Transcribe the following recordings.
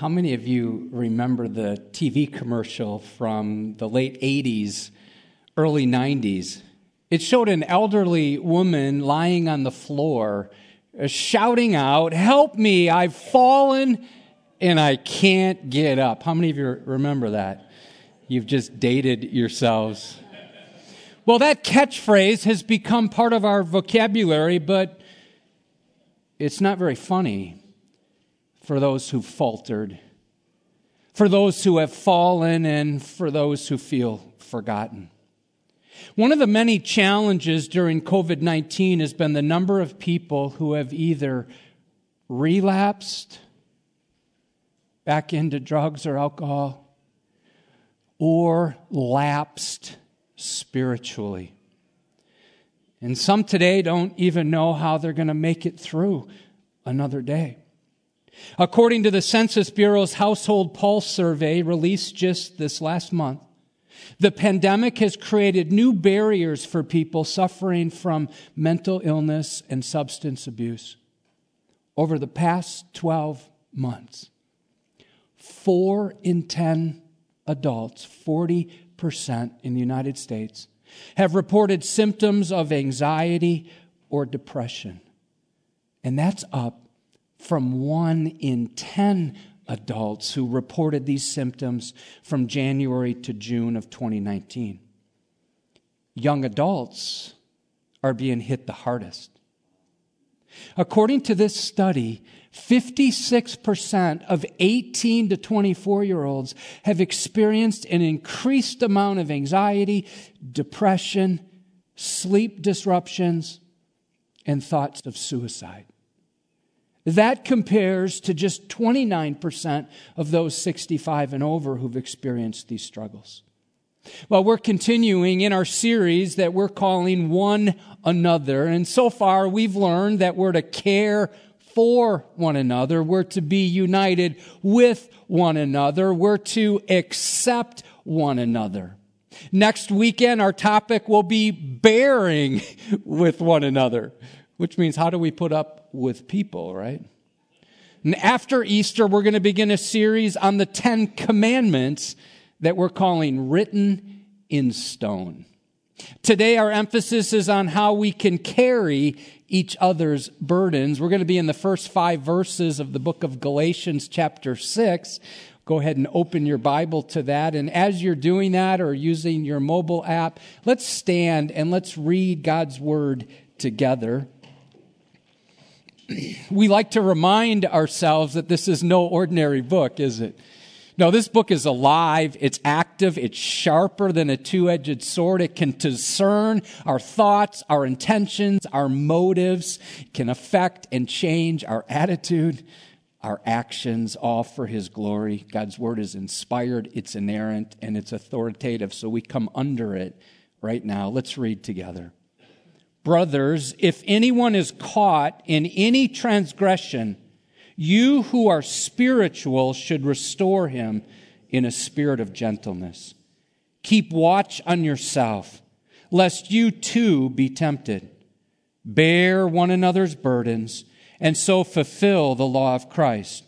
How many of you remember the TV commercial from the late 80s, early 90s? It showed an elderly woman lying on the floor, uh, shouting out, Help me, I've fallen and I can't get up. How many of you remember that? You've just dated yourselves. Well, that catchphrase has become part of our vocabulary, but it's not very funny for those who faltered, for those who have fallen, and for those who feel forgotten. One of the many challenges during COVID 19 has been the number of people who have either relapsed back into drugs or alcohol or lapsed spiritually. And some today don't even know how they're going to make it through another day. According to the Census Bureau's Household Pulse survey released just this last month, the pandemic has created new barriers for people suffering from mental illness and substance abuse. Over the past 12 months, four in 10 adults, 40% in the United States, have reported symptoms of anxiety or depression. And that's up from one in 10 adults who reported these symptoms from January to June of 2019. Young adults are being hit the hardest. According to this study, 56% of 18 to 24 year olds have experienced an increased amount of anxiety, depression, sleep disruptions, and thoughts of suicide. That compares to just 29% of those 65 and over who've experienced these struggles. Well, we're continuing in our series that we're calling One Another. And so far, we've learned that we're to care for one another. We're to be united with one another. We're to accept one another. Next weekend, our topic will be bearing with one another, which means how do we put up with people, right? And after Easter, we're going to begin a series on the Ten Commandments that we're calling Written in Stone. Today, our emphasis is on how we can carry each other's burdens. We're going to be in the first five verses of the book of Galatians, chapter 6. Go ahead and open your Bible to that. And as you're doing that or using your mobile app, let's stand and let's read God's word together we like to remind ourselves that this is no ordinary book, is it? No, this book is alive, it's active, it's sharper than a two edged sword. It can discern our thoughts, our intentions, our motives, it can affect and change our attitude, our actions, all for His glory. God's word is inspired, it's inerrant, and it's authoritative, so we come under it right now. Let's read together. Brothers, if anyone is caught in any transgression, you who are spiritual should restore him in a spirit of gentleness. Keep watch on yourself, lest you too be tempted. Bear one another's burdens, and so fulfill the law of Christ.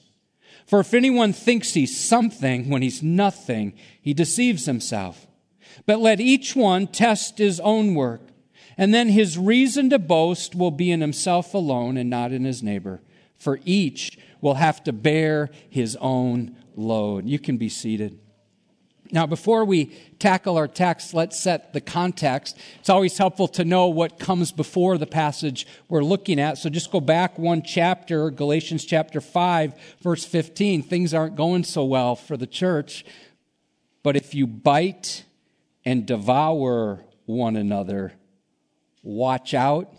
For if anyone thinks he's something when he's nothing, he deceives himself. But let each one test his own work and then his reason to boast will be in himself alone and not in his neighbor, for each will have to bear his own load. You can be seated. Now, before we tackle our text, let's set the context. It's always helpful to know what comes before the passage we're looking at. So just go back one chapter, Galatians chapter 5, verse 15. Things aren't going so well for the church. But if you bite and devour one another, Watch out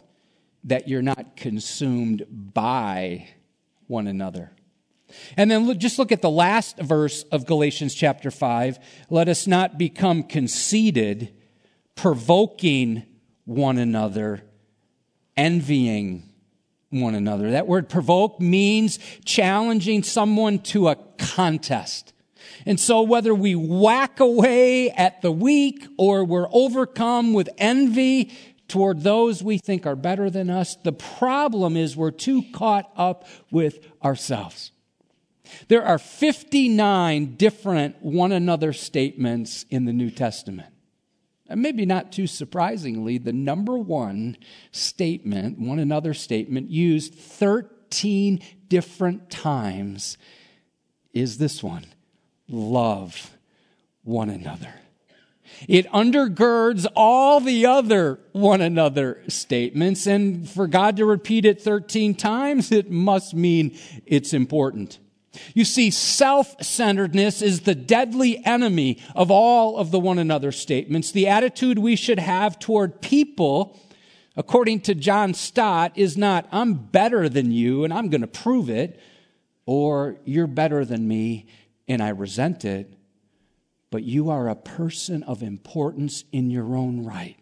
that you're not consumed by one another. And then look, just look at the last verse of Galatians chapter 5. Let us not become conceited, provoking one another, envying one another. That word provoke means challenging someone to a contest. And so whether we whack away at the weak or we're overcome with envy, toward those we think are better than us. The problem is we're too caught up with ourselves. There are 59 different one another statements in the New Testament. And maybe not too surprisingly, the number one statement, one another statement, used 13 different times is this one love one another. It undergirds all the other one another statements, and for God to repeat it 13 times, it must mean it's important. You see, self centeredness is the deadly enemy of all of the one another statements. The attitude we should have toward people, according to John Stott, is not, I'm better than you and I'm going to prove it, or you're better than me and I resent it, but you are a person of importance in your own right.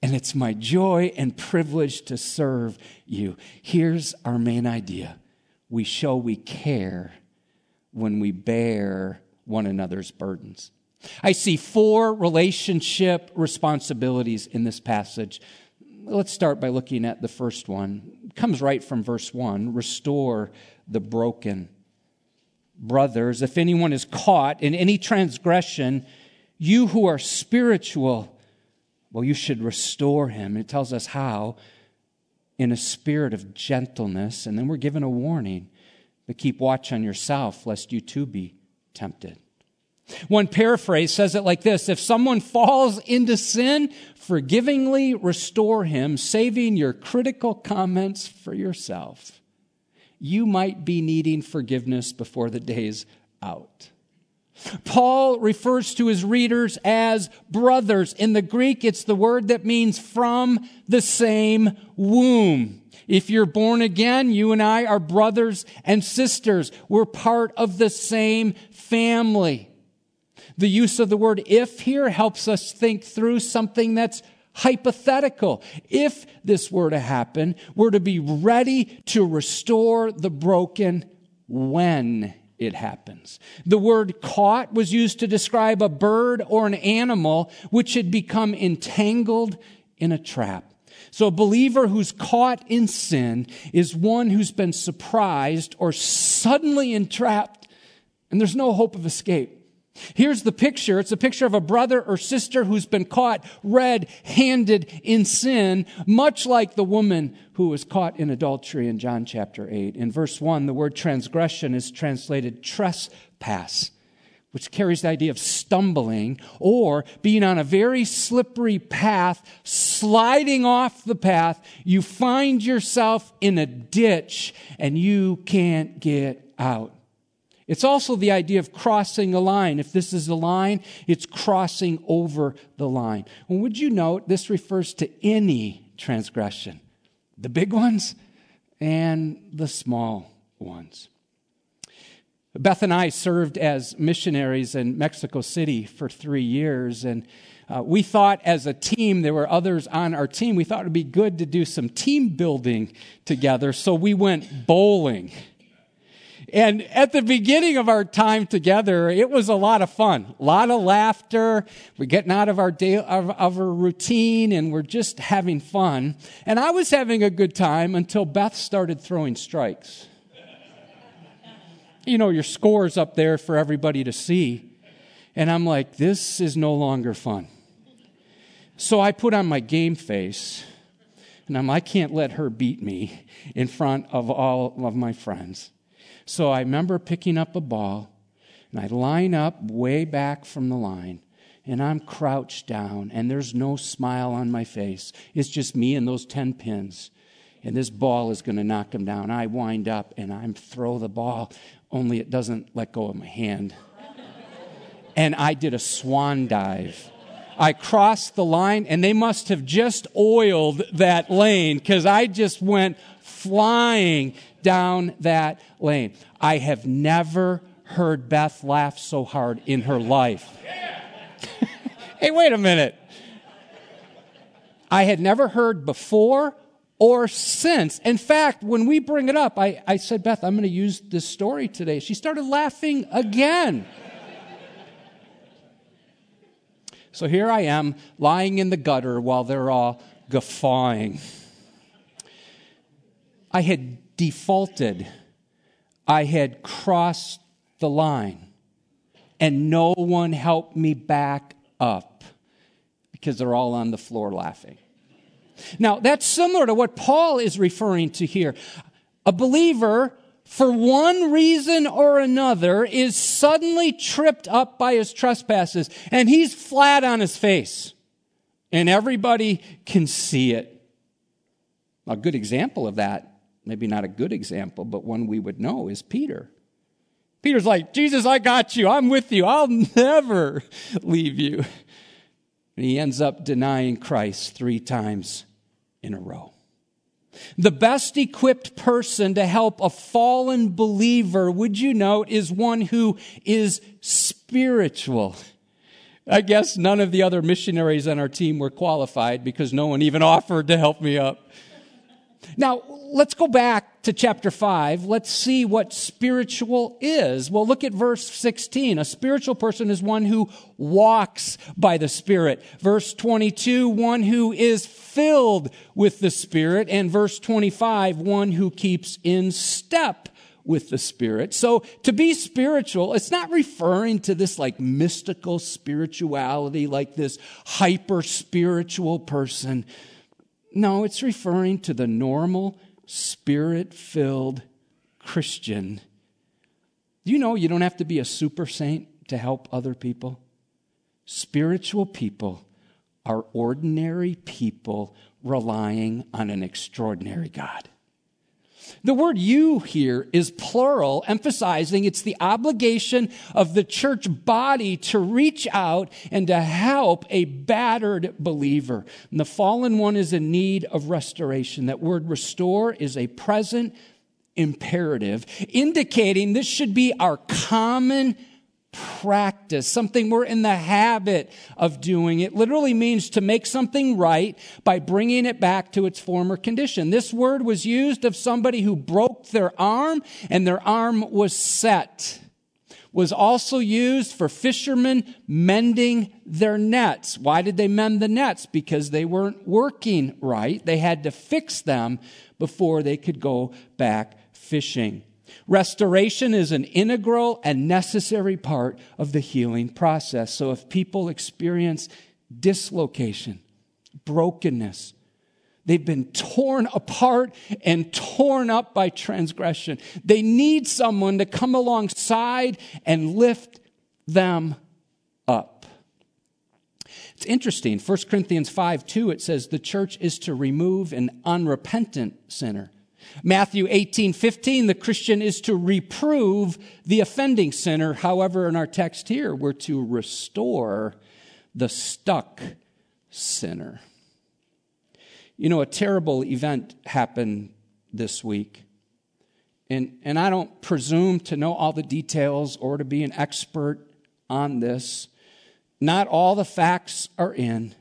And it's my joy and privilege to serve you. Here's our main idea we show we care when we bear one another's burdens. I see four relationship responsibilities in this passage. Let's start by looking at the first one. It comes right from verse 1 restore the broken. Brothers, if anyone is caught in any transgression, you who are spiritual, well, you should restore him. It tells us how in a spirit of gentleness. And then we're given a warning, but keep watch on yourself, lest you too be tempted. One paraphrase says it like this If someone falls into sin, forgivingly restore him, saving your critical comments for yourself. You might be needing forgiveness before the day's out. Paul refers to his readers as brothers. In the Greek, it's the word that means from the same womb. If you're born again, you and I are brothers and sisters. We're part of the same family. The use of the word if here helps us think through something that's hypothetical. If this were to happen, we're to be ready to restore the broken when it happens. The word caught was used to describe a bird or an animal which had become entangled in a trap. So a believer who's caught in sin is one who's been surprised or suddenly entrapped and there's no hope of escape. Here's the picture. It's a picture of a brother or sister who's been caught red handed in sin, much like the woman who was caught in adultery in John chapter 8. In verse 1, the word transgression is translated trespass, which carries the idea of stumbling or being on a very slippery path, sliding off the path. You find yourself in a ditch and you can't get out. It's also the idea of crossing a line. If this is a line, it's crossing over the line. And would you note this refers to any transgression? the big ones and the small ones. Beth and I served as missionaries in Mexico City for three years, and uh, we thought as a team, there were others on our team, we thought it would be good to do some team building together, so we went bowling. And at the beginning of our time together, it was a lot of fun, a lot of laughter. We're getting out of our day, of, of our routine and we're just having fun. And I was having a good time until Beth started throwing strikes. you know, your score's up there for everybody to see. And I'm like, this is no longer fun. So I put on my game face and I'm, I can't let her beat me in front of all of my friends. So I remember picking up a ball, and I line up way back from the line, and I'm crouched down, and there's no smile on my face. It's just me and those 10 pins. And this ball is going to knock him down. I wind up and I throw the ball, only it doesn't let go of my hand. and I did a swan dive. I crossed the line, and they must have just oiled that lane because I just went flying down that lane. I have never heard Beth laugh so hard in her life. hey, wait a minute. I had never heard before or since. In fact, when we bring it up, I, I said, Beth, I'm going to use this story today. She started laughing again. so here I am lying in the gutter while they're all guffawing. I had defaulted I had crossed the line and no one helped me back up because they're all on the floor laughing. Now, that's similar to what Paul is referring to here. A believer, for one reason or another, is suddenly tripped up by his trespasses and he's flat on his face. And everybody can see it. A good example of that, maybe not a good example, but one we would know, is Peter. Peter's like, Jesus, I got you. I'm with you. I'll never leave you. And he ends up denying Christ three times in a row. The best equipped person to help a fallen believer, would you note, is one who is spiritual. I guess none of the other missionaries on our team were qualified because no one even offered to help me up. Now, let's go back to chapter 5. Let's see what spiritual is. Well, look at verse 16. A spiritual person is one who walks by the Spirit. Verse 22, one who is filled with the Spirit. And verse 25, one who keeps in step with the Spirit. So to be spiritual, it's not referring to this like mystical spirituality, like this hyper spiritual person. No, it's referring to the normal, spirit filled Christian. You know you don't have to be a super saint to help other people? Spiritual people are ordinary people relying on an extraordinary God. The word you here is plural, emphasizing it's the obligation of the church body to reach out and to help a battered believer. And the fallen one is in need of restoration. That word restore is a present imperative, indicating this should be our common practice, something we're in the habit of doing. It literally means to make something right by bringing it back to its former condition. This word was used of somebody who broke their arm and their arm was set. Was also used for fishermen mending their nets. Why did they mend the nets? Because they weren't working right. They had to fix them before they could go back fishing. Restoration is an integral and necessary part of the healing process. So if people experience dislocation, brokenness, they've been torn apart and torn up by transgression, they need someone to come alongside and lift them up. It's interesting. 1 Corinthians 5 2, it says the church is to remove an unrepentant sinner. Matthew 18, 15, the Christian is to reprove the offending sinner. However, in our text here, we're to restore the stuck sinner. You know, a terrible event happened this week. And, and I don't presume to know all the details or to be an expert on this. Not all the facts are in.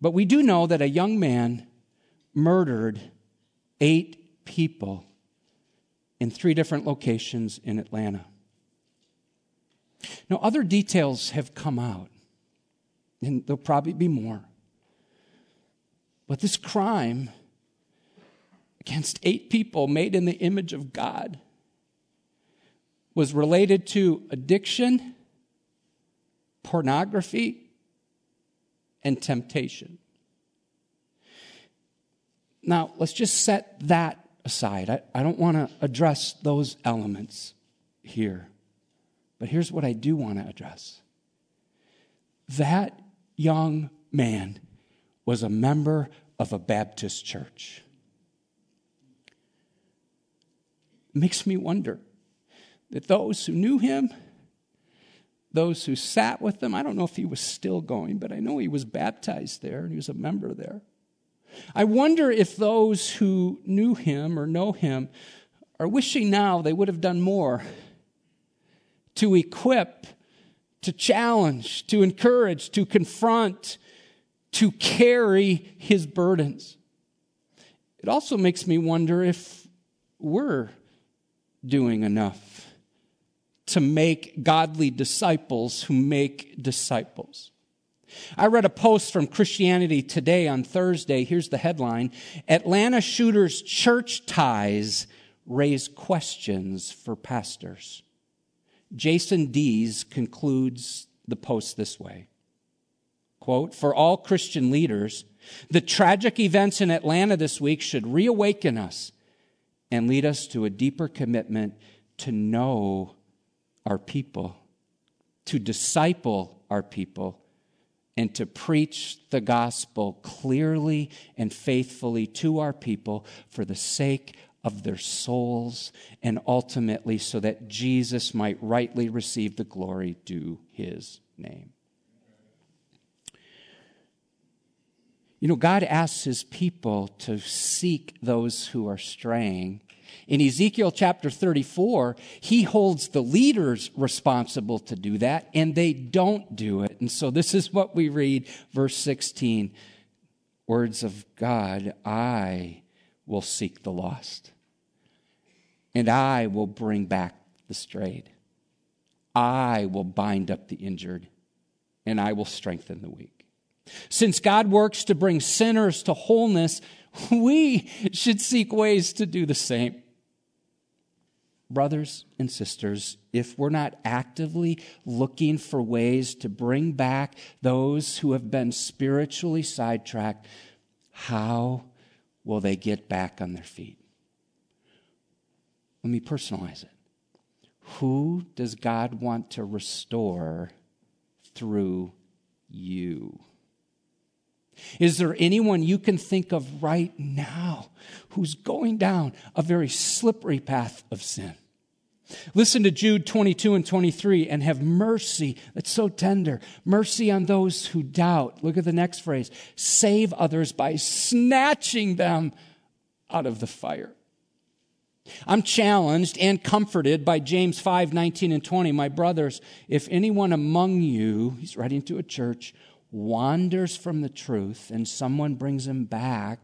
But we do know that a young man murdered eight people in three different locations in Atlanta. Now, other details have come out, and there'll probably be more. But this crime against eight people made in the image of God was related to addiction, pornography, and temptation. Now, let's just set that aside. I, I don't want to address those elements here. But here's what I do want to address that young man was a member of a Baptist church. Makes me wonder that those who knew him, those who sat with him, I don't know if he was still going, but I know he was baptized there and he was a member there. I wonder if those who knew him or know him are wishing now they would have done more to equip, to challenge, to encourage, to confront, to carry his burdens. It also makes me wonder if we're doing enough to make godly disciples who make disciples. I read a post from Christianity Today on Thursday. Here's the headline Atlanta shooters' church ties raise questions for pastors. Jason Dees concludes the post this way quote, For all Christian leaders, the tragic events in Atlanta this week should reawaken us and lead us to a deeper commitment to know our people, to disciple our people, and to preach the gospel clearly and faithfully to our people for the sake of their souls and ultimately so that Jesus might rightly receive the glory due his name. You know, God asks his people to seek those who are straying in Ezekiel chapter 34, he holds the leaders responsible to do that, and they don't do it. And so this is what we read, verse 16 Words of God, I will seek the lost, and I will bring back the strayed. I will bind up the injured, and I will strengthen the weak. Since God works to bring sinners to wholeness, we should seek ways to do the same. Brothers and sisters, if we're not actively looking for ways to bring back those who have been spiritually sidetracked, how will they get back on their feet? Let me personalize it. Who does God want to restore through you? Is there anyone you can think of right now who's going down a very slippery path of sin? Listen to Jude 22 and 23 and have mercy. That's so tender. Mercy on those who doubt. Look at the next phrase. Save others by snatching them out of the fire. I'm challenged and comforted by James 5, 19 and 20. My brothers, if anyone among you, he's writing to a church, wanders from the truth and someone brings him back,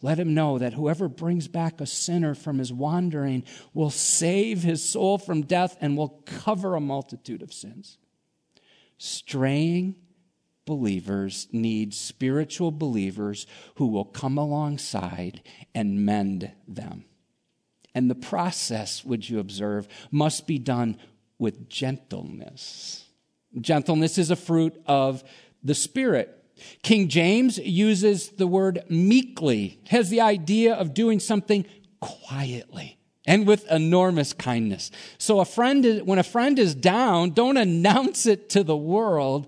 let him know that whoever brings back a sinner from his wandering will save his soul from death and will cover a multitude of sins. Straying believers need spiritual believers who will come alongside and mend them. And the process, would you observe, must be done with gentleness. Gentleness is a fruit of the Spirit. King James uses the word meekly, has the idea of doing something quietly and with enormous kindness. So a friend is, when a friend is down, don't announce it to the world.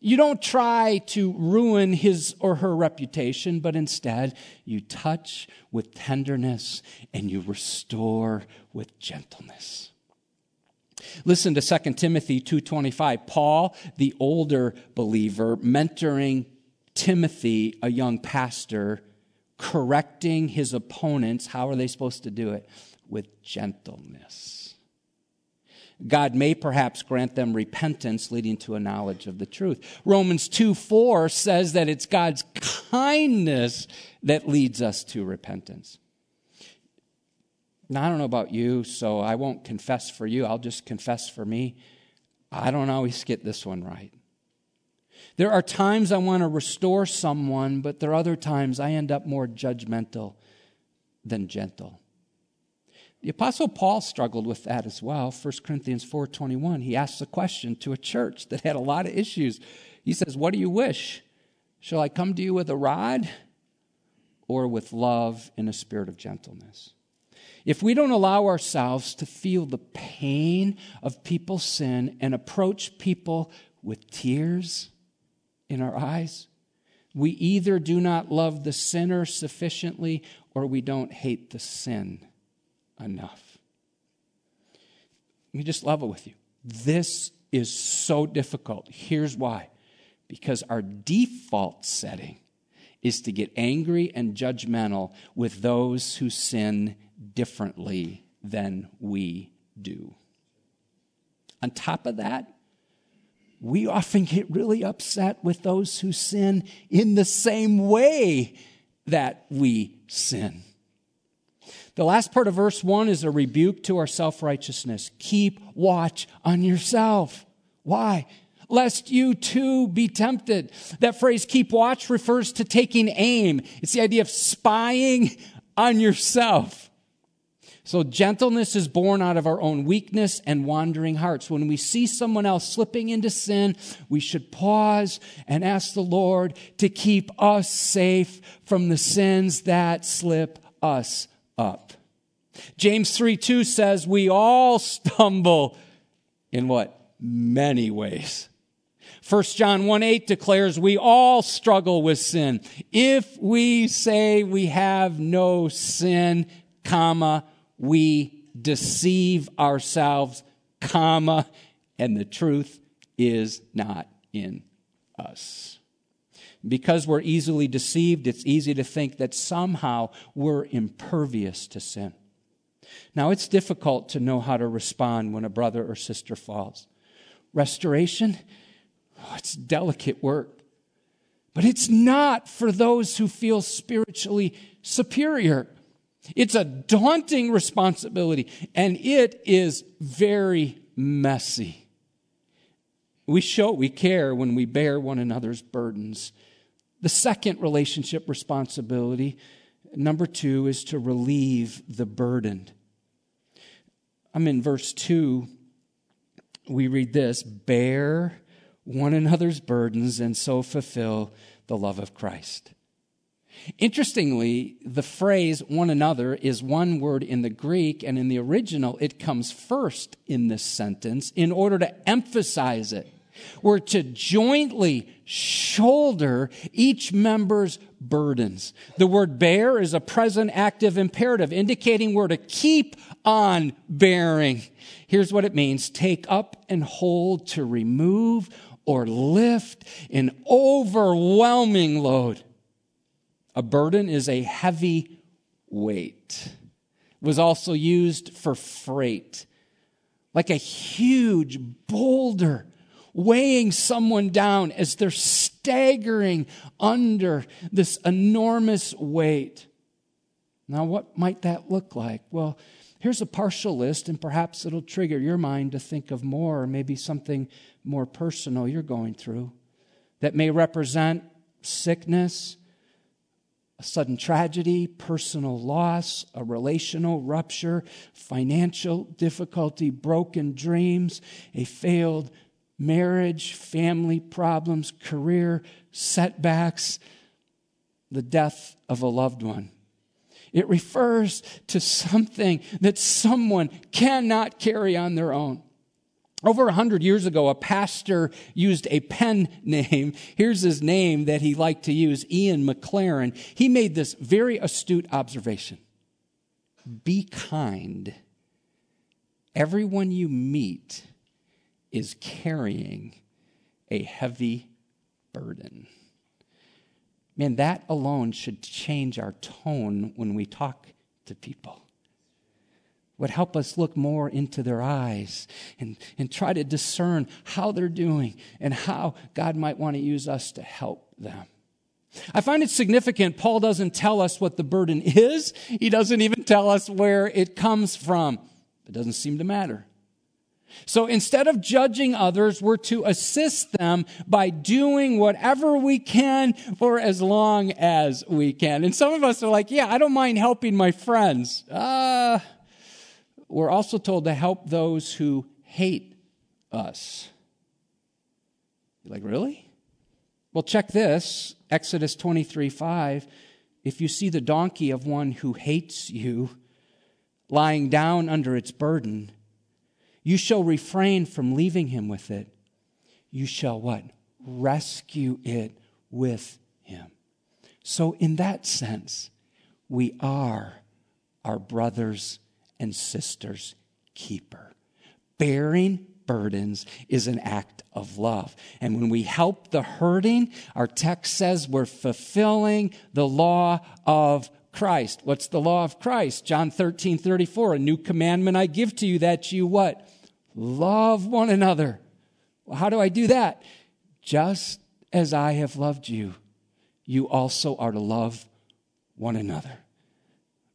You don't try to ruin his or her reputation, but instead you touch with tenderness and you restore with gentleness. Listen to 2 Timothy 2:25. Paul, the older believer, mentoring Timothy, a young pastor, correcting his opponents. How are they supposed to do it? With gentleness. God may perhaps grant them repentance leading to a knowledge of the truth. Romans 2 4 says that it's God's kindness that leads us to repentance. Now, I don't know about you, so I won't confess for you. I'll just confess for me. I don't always get this one right. There are times I want to restore someone, but there are other times I end up more judgmental than gentle. The apostle Paul struggled with that as well. 1 Corinthians 4:21. He asks a question to a church that had a lot of issues. He says, "What do you wish? Shall I come to you with a rod or with love in a spirit of gentleness?" If we don't allow ourselves to feel the pain of people's sin and approach people with tears in our eyes, we either do not love the sinner sufficiently or we don't hate the sin enough. Let me just level with you. This is so difficult. Here's why because our default setting is to get angry and judgmental with those who sin differently than we do. On top of that, we often get really upset with those who sin in the same way that we sin. The last part of verse 1 is a rebuke to our self righteousness. Keep watch on yourself. Why? Lest you too be tempted. That phrase, keep watch, refers to taking aim. It's the idea of spying on yourself. So, gentleness is born out of our own weakness and wandering hearts. When we see someone else slipping into sin, we should pause and ask the Lord to keep us safe from the sins that slip us up. James 3 2 says, We all stumble in what? Many ways. 1 John 1 8 declares, We all struggle with sin. If we say we have no sin, comma, we deceive ourselves, comma, and the truth is not in us. Because we're easily deceived, it's easy to think that somehow we're impervious to sin. Now, it's difficult to know how to respond when a brother or sister falls. Restoration, oh, it's delicate work. But it's not for those who feel spiritually superior. It's a daunting responsibility, and it is very messy. We show we care when we bear one another's burdens. The second relationship responsibility, number two, is to relieve the burdened. I'm in verse 2. We read this Bear one another's burdens and so fulfill the love of Christ. Interestingly, the phrase one another is one word in the Greek, and in the original, it comes first in this sentence in order to emphasize it. We're to jointly shoulder each member's burdens. The word bear is a present active imperative, indicating we're to keep on bearing. Here's what it means take up and hold to remove or lift an overwhelming load. A burden is a heavy weight. It was also used for freight, like a huge boulder weighing someone down as they're staggering under this enormous weight. Now, what might that look like? Well, here's a partial list, and perhaps it'll trigger your mind to think of more, or maybe something more personal you're going through that may represent sickness, a sudden tragedy, personal loss, a relational rupture, financial difficulty, broken dreams, a failed marriage, family problems, career setbacks, the death of a loved one. It refers to something that someone cannot carry on their own. Over a hundred years ago, a pastor used a pen name. Here's his name that he liked to use, Ian Maclaren. He made this very astute observation. Be kind. Everyone you meet is carrying a heavy burden. Man, that alone should change our tone when we talk to people would help us look more into their eyes and, and try to discern how they're doing and how God might want to use us to help them. I find it significant. Paul doesn't tell us what the burden is. He doesn't even tell us where it comes from. It doesn't seem to matter. So instead of judging others, we're to assist them by doing whatever we can for as long as we can. And some of us are like, yeah, I don't mind helping my friends. Uh, we're also told to help those who hate us. You're like, really? Well, check this Exodus 23 5. If you see the donkey of one who hates you lying down under its burden, you shall refrain from leaving him with it. You shall what? Rescue it with him. So, in that sense, we are our brother's and sister's keeper. Bearing burdens is an act of love. And when we help the hurting, our text says we're fulfilling the law of Christ. What's the law of Christ? John 13, 34. A new commandment I give to you that you what? Love one another. Well, how do I do that? Just as I have loved you, you also are to love one another,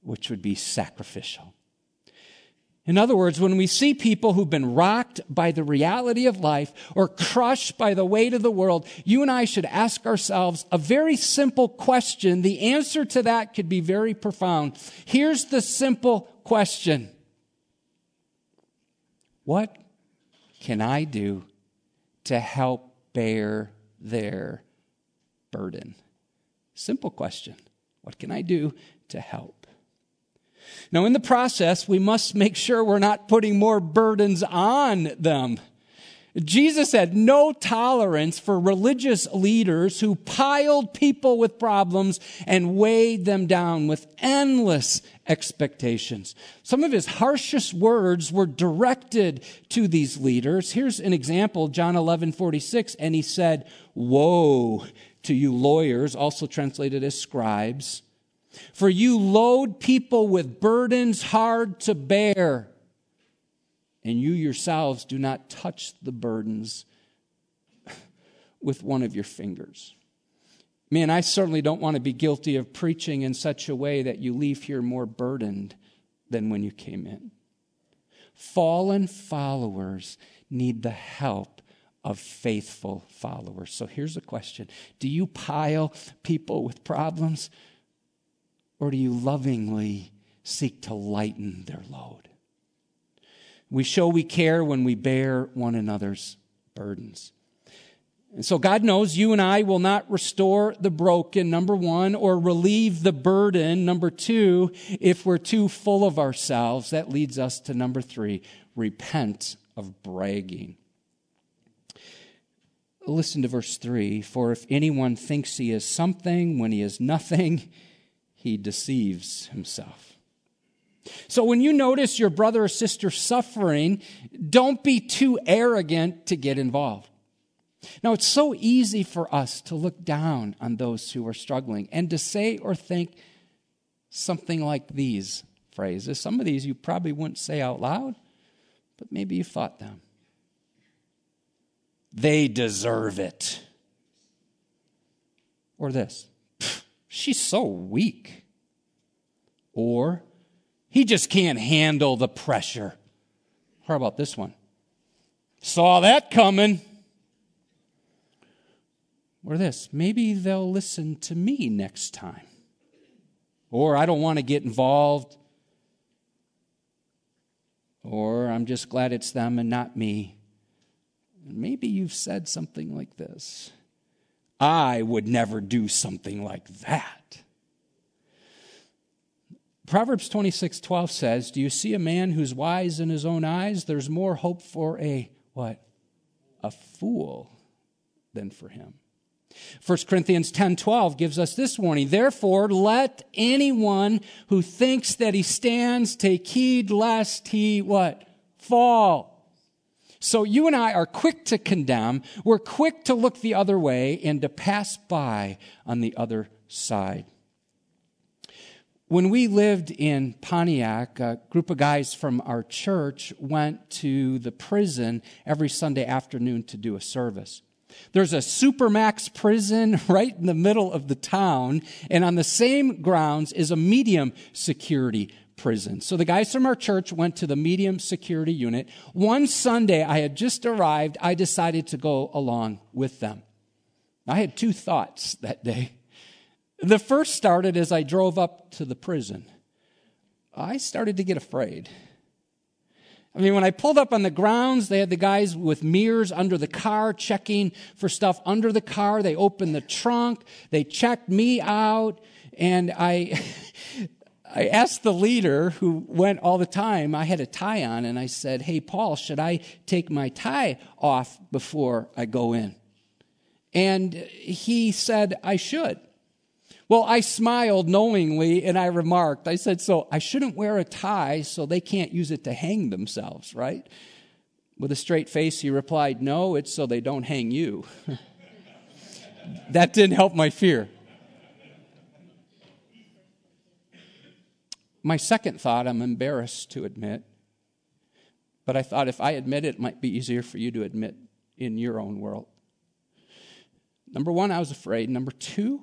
which would be sacrificial. In other words, when we see people who've been rocked by the reality of life or crushed by the weight of the world, you and I should ask ourselves a very simple question. The answer to that could be very profound. Here's the simple question What can I do to help bear their burden? Simple question. What can I do to help? Now, in the process, we must make sure we're not putting more burdens on them. Jesus had no tolerance for religious leaders who piled people with problems and weighed them down with endless expectations. Some of his harshest words were directed to these leaders. Here's an example, John 11, 46, and he said, Woe to you lawyers, also translated as scribes, for you load people with burdens hard to bear, and you yourselves do not touch the burdens with one of your fingers. Man, I certainly don't want to be guilty of preaching in such a way that you leave here more burdened than when you came in. Fallen followers need the help of faithful followers. So here's a question Do you pile people with problems? Or do you lovingly seek to lighten their load? We show we care when we bear one another's burdens. And so God knows you and I will not restore the broken, number one, or relieve the burden, number two, if we're too full of ourselves. That leads us to number three repent of bragging. Listen to verse three. For if anyone thinks he is something when he is nothing, he deceives himself. So when you notice your brother or sister suffering, don't be too arrogant to get involved. Now, it's so easy for us to look down on those who are struggling and to say or think something like these phrases. Some of these you probably wouldn't say out loud, but maybe you thought them. They deserve it. Or this she's so weak. Or, he just can't handle the pressure. How about this one? Saw that coming. Or this, maybe they'll listen to me next time. Or I don't want to get involved. Or I'm just glad it's them and not me. Maybe you've said something like this I would never do something like that. Proverbs 26, 12 says, Do you see a man who's wise in his own eyes? There's more hope for a what? A fool than for him. 1 Corinthians 10 12 gives us this warning. Therefore, let anyone who thinks that he stands take heed lest he what? Fall. So you and I are quick to condemn. We're quick to look the other way and to pass by on the other side. When we lived in Pontiac, a group of guys from our church went to the prison every Sunday afternoon to do a service. There's a supermax prison right in the middle of the town, and on the same grounds is a medium security prison. So the guys from our church went to the medium security unit. One Sunday, I had just arrived. I decided to go along with them. I had two thoughts that day. The first started as I drove up to the prison. I started to get afraid. I mean, when I pulled up on the grounds, they had the guys with mirrors under the car checking for stuff under the car. They opened the trunk. They checked me out. And I, I asked the leader who went all the time, I had a tie on, and I said, Hey, Paul, should I take my tie off before I go in? And he said, I should. Well, I smiled knowingly and I remarked, I said, So I shouldn't wear a tie so they can't use it to hang themselves, right? With a straight face, he replied, No, it's so they don't hang you. that didn't help my fear. My second thought, I'm embarrassed to admit, but I thought if I admit it, it might be easier for you to admit in your own world. Number one, I was afraid. Number two,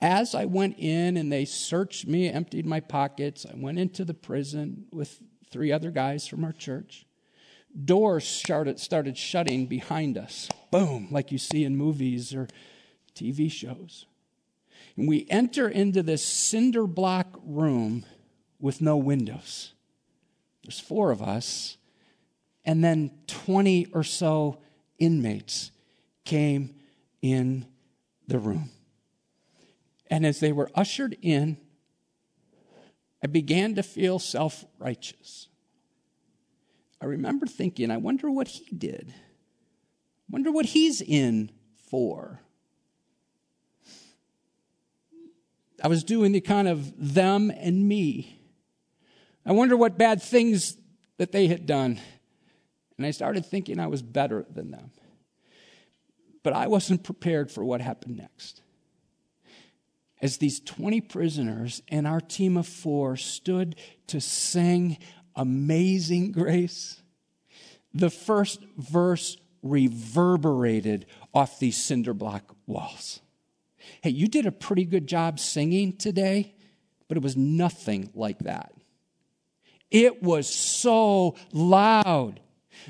as I went in and they searched me, emptied my pockets, I went into the prison with three other guys from our church. Doors started, started shutting behind us. Boom, like you see in movies or TV shows. And we enter into this cinder block room with no windows. There's four of us, and then 20 or so inmates came in the room. And as they were ushered in, I began to feel self righteous. I remember thinking, I wonder what he did. I wonder what he's in for. I was doing the kind of them and me. I wonder what bad things that they had done. And I started thinking I was better than them. But I wasn't prepared for what happened next. As these 20 prisoners and our team of four stood to sing Amazing Grace, the first verse reverberated off these cinder block walls. Hey, you did a pretty good job singing today, but it was nothing like that. It was so loud.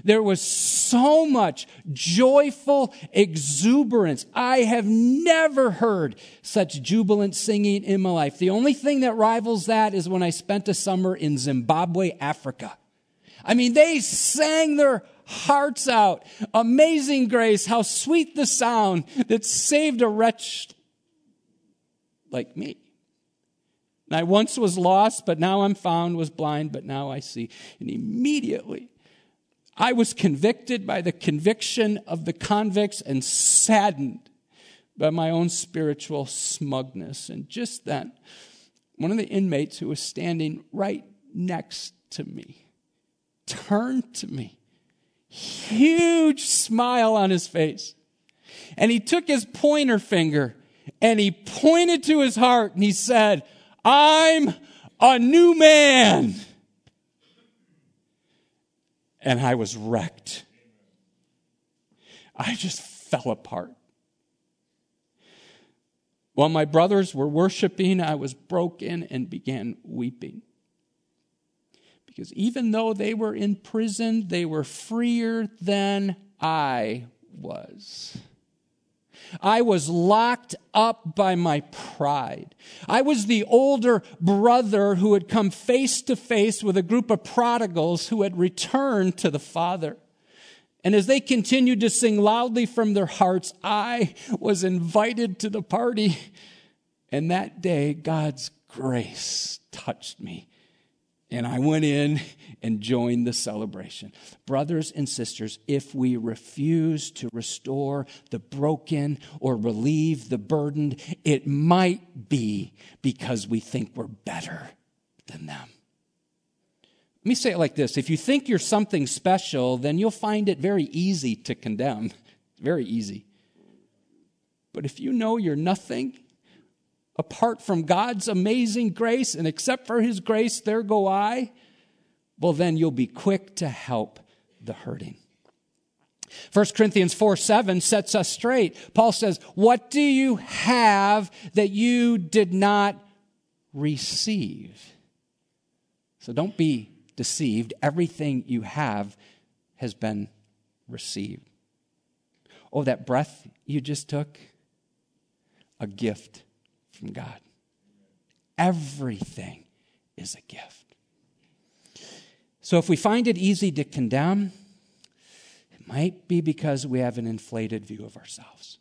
There was so much joyful exuberance. I have never heard such jubilant singing in my life. The only thing that rivals that is when I spent a summer in Zimbabwe, Africa. I mean, they sang their hearts out. Amazing grace, how sweet the sound that saved a wretch like me. I once was lost, but now I'm found, was blind, but now I see. And immediately I was convicted by the conviction of the convicts and saddened by my own spiritual smugness. And just then, one of the inmates who was standing right next to me turned to me, huge smile on his face, and he took his pointer finger and he pointed to his heart and he said, I'm a new man. And I was wrecked. I just fell apart. While my brothers were worshiping, I was broken and began weeping. Because even though they were in prison, they were freer than I was. I was locked up by my pride. I was the older brother who had come face to face with a group of prodigals who had returned to the Father. And as they continued to sing loudly from their hearts, I was invited to the party. And that day, God's grace touched me. And I went in and join the celebration. Brothers and sisters, if we refuse to restore the broken or relieve the burdened, it might be because we think we're better than them. Let me say it like this if you think you're something special, then you'll find it very easy to condemn. Very easy. But if you know you're nothing, apart from God's amazing grace, and except for His grace, there go I, well, then you'll be quick to help the hurting. 1 Corinthians 4 7 sets us straight. Paul says, What do you have that you did not receive? So don't be deceived. Everything you have has been received. Oh, that breath you just took, a gift from God. Everything is a gift. So if we find it easy to condemn, it might be because we have an inflated view of ourselves.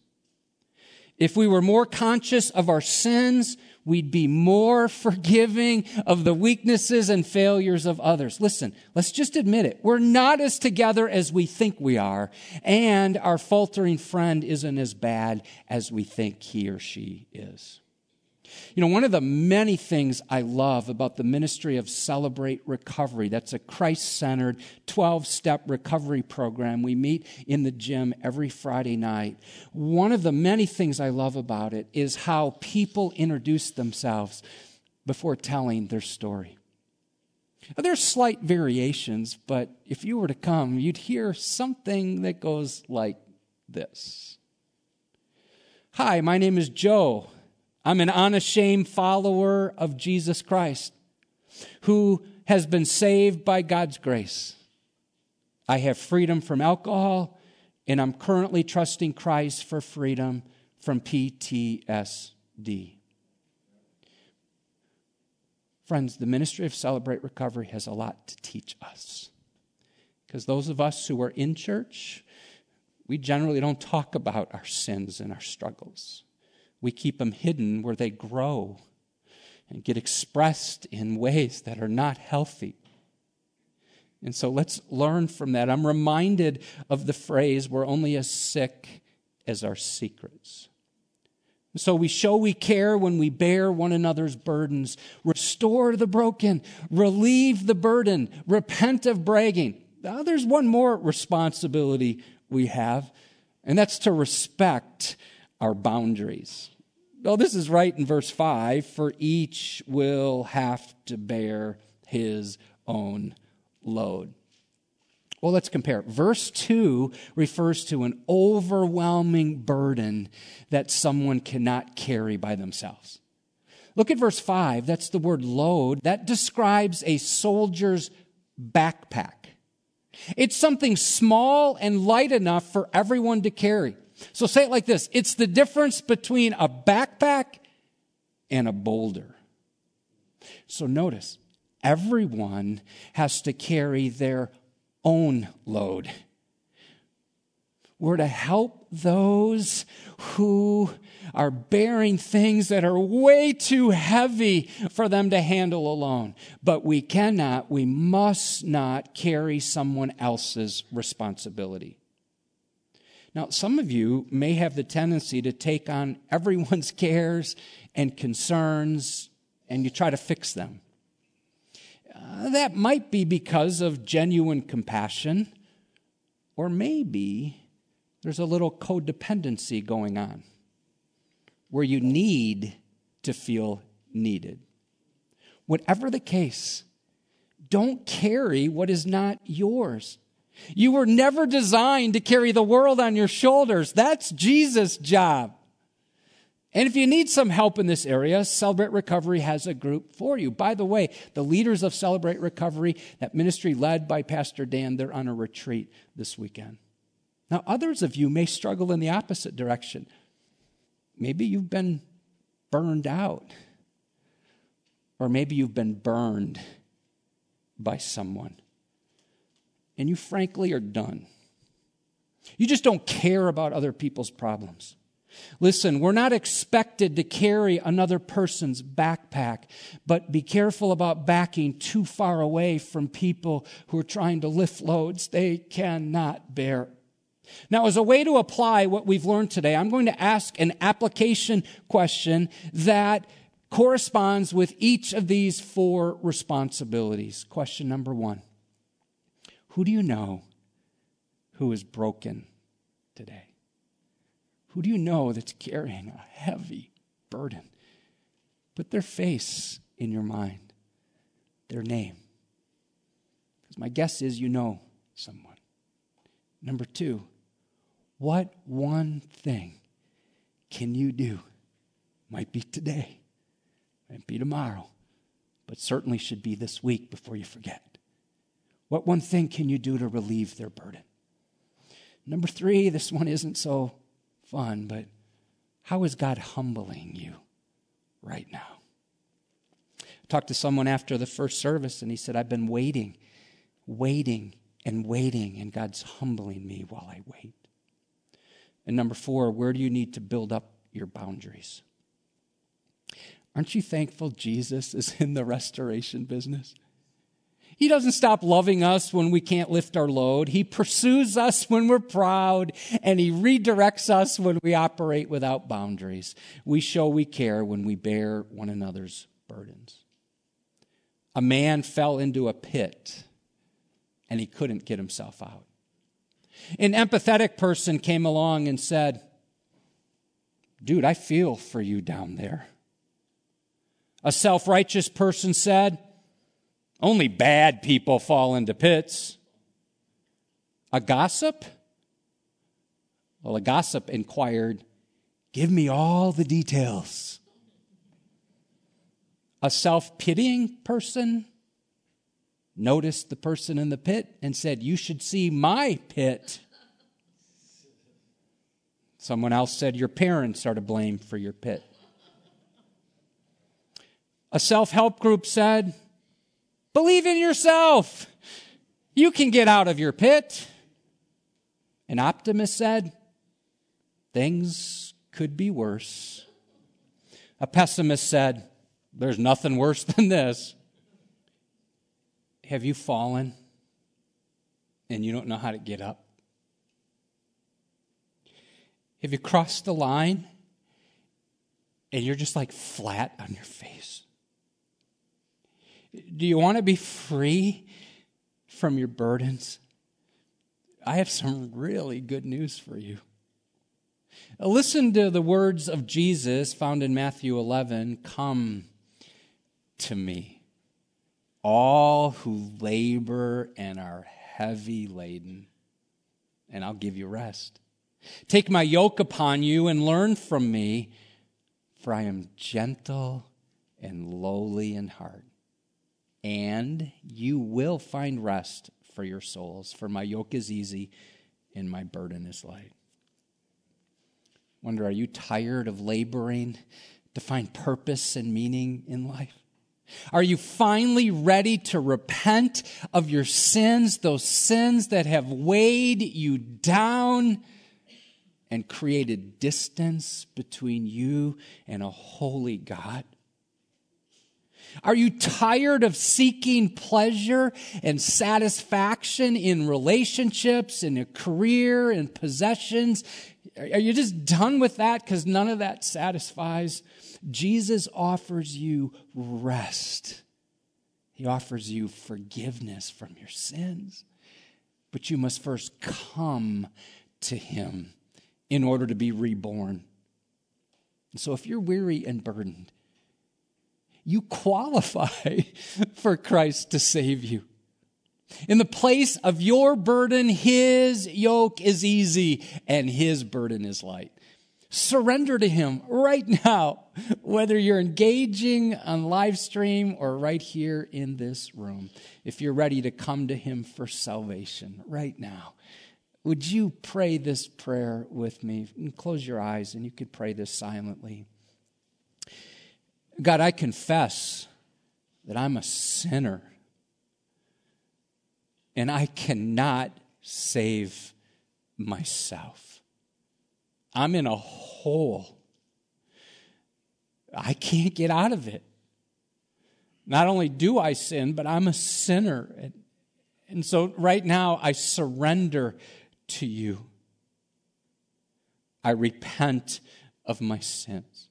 If we were more conscious of our sins, we'd be more forgiving of the weaknesses and failures of others. Listen, let's just admit it. We're not as together as we think we are, and our faltering friend isn't as bad as we think he or she is. You know, one of the many things I love about the ministry of Celebrate Recovery, that's a Christ centered 12 step recovery program. We meet in the gym every Friday night. One of the many things I love about it is how people introduce themselves before telling their story. Now, there's slight variations, but if you were to come, you'd hear something that goes like this Hi, my name is Joe. I'm an unashamed follower of Jesus Christ who has been saved by God's grace. I have freedom from alcohol, and I'm currently trusting Christ for freedom from PTSD. Friends, the ministry of Celebrate Recovery has a lot to teach us. Because those of us who are in church, we generally don't talk about our sins and our struggles. We keep them hidden where they grow and get expressed in ways that are not healthy. And so let's learn from that. I'm reminded of the phrase, we're only as sick as our secrets. So we show we care when we bear one another's burdens, restore the broken, relieve the burden, repent of bragging. There's one more responsibility we have, and that's to respect our boundaries. Well, this is right in verse 5 for each will have to bear his own load. Well, let's compare. Verse 2 refers to an overwhelming burden that someone cannot carry by themselves. Look at verse 5. That's the word load. That describes a soldier's backpack. It's something small and light enough for everyone to carry. So say it like this it's the difference between a backpack and a boulder. So notice, everyone has to carry their own load. We're to help those who are bearing things that are way too heavy for them to handle alone. But we cannot, we must not carry someone else's responsibility. Now, some of you may have the tendency to take on everyone's cares and concerns and you try to fix them. Uh, that might be because of genuine compassion, or maybe there's a little codependency going on where you need to feel needed. Whatever the case, don't carry what is not yours. You were never designed to carry the world on your shoulders. That's Jesus' job. And if you need some help in this area, Celebrate Recovery has a group for you. By the way, the leaders of Celebrate Recovery, that ministry led by Pastor Dan, they're on a retreat this weekend. Now, others of you may struggle in the opposite direction. Maybe you've been burned out, or maybe you've been burned by someone, and you frankly are done. You just don't care about other people's problems. Listen, we're not expected to carry another person's backpack, but be careful about backing too far away from people who are trying to lift loads they cannot bear. Now, as a way to apply what we've learned today, I'm going to ask an application question that corresponds with each of these four responsibilities. Question number one Who do you know who is broken today? Who do you know that's carrying a heavy burden? Put their face in your mind, their name. Because my guess is you know someone. Number two, what one thing can you do? Might be today, might be tomorrow, but certainly should be this week before you forget. What one thing can you do to relieve their burden? Number three, this one isn't so fun, but how is God humbling you right now? I talked to someone after the first service, and he said, I've been waiting, waiting, and waiting, and God's humbling me while I wait. And number four, where do you need to build up your boundaries? Aren't you thankful Jesus is in the restoration business? He doesn't stop loving us when we can't lift our load. He pursues us when we're proud, and He redirects us when we operate without boundaries. We show we care when we bear one another's burdens. A man fell into a pit, and he couldn't get himself out. An empathetic person came along and said, Dude, I feel for you down there. A self righteous person said, only bad people fall into pits. A gossip? Well, a gossip inquired, Give me all the details. A self pitying person noticed the person in the pit and said, You should see my pit. Someone else said, Your parents are to blame for your pit. A self help group said, Believe in yourself. You can get out of your pit. An optimist said, Things could be worse. A pessimist said, There's nothing worse than this. Have you fallen and you don't know how to get up? Have you crossed the line and you're just like flat on your face? Do you want to be free from your burdens? I have some really good news for you. Listen to the words of Jesus found in Matthew 11 Come to me, all who labor and are heavy laden, and I'll give you rest. Take my yoke upon you and learn from me, for I am gentle and lowly in heart, and you will find rest for your souls. For my yoke is easy and my burden is light. Wonder, are you tired of laboring to find purpose and meaning in life? Are you finally ready to repent of your sins, those sins that have weighed you down and created distance between you and a holy God? Are you tired of seeking pleasure and satisfaction in relationships, in a career, in possessions? Are you just done with that because none of that satisfies? Jesus offers you rest. He offers you forgiveness from your sins. But you must first come to Him in order to be reborn. So if you're weary and burdened, you qualify for Christ to save you. In the place of your burden, his yoke is easy and his burden is light. Surrender to him right now, whether you're engaging on live stream or right here in this room. If you're ready to come to him for salvation right now, would you pray this prayer with me? And close your eyes and you could pray this silently. God, I confess that I'm a sinner and I cannot save myself. I'm in a hole. I can't get out of it. Not only do I sin, but I'm a sinner. And, so right now, I surrender to you. I repent of my sins.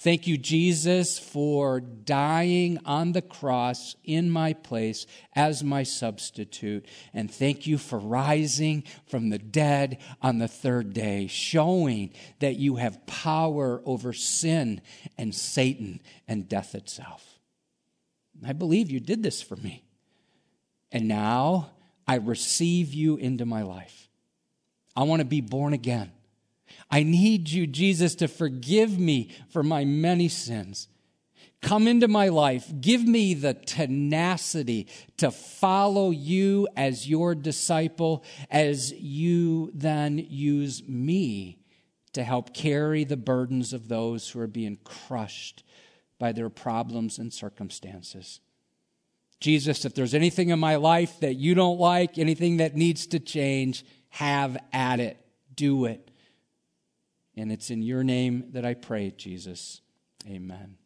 Thank you, Jesus, for dying on the cross in my place as my substitute. And thank you for rising from the dead on the third day, showing that you have power over sin and Satan and death itself. I believe you did this for me. And now I receive you into my life. I want to be born again. I need you, Jesus, to forgive me for my many sins. Come into my life. Give me the tenacity to follow you as your disciple, as you then use me to help carry the burdens of those who are being crushed by their problems and circumstances. Jesus, if there's anything in my life that you don't like, anything that needs to change, have at it. Do it. And it's in your name that I pray, Jesus. Amen.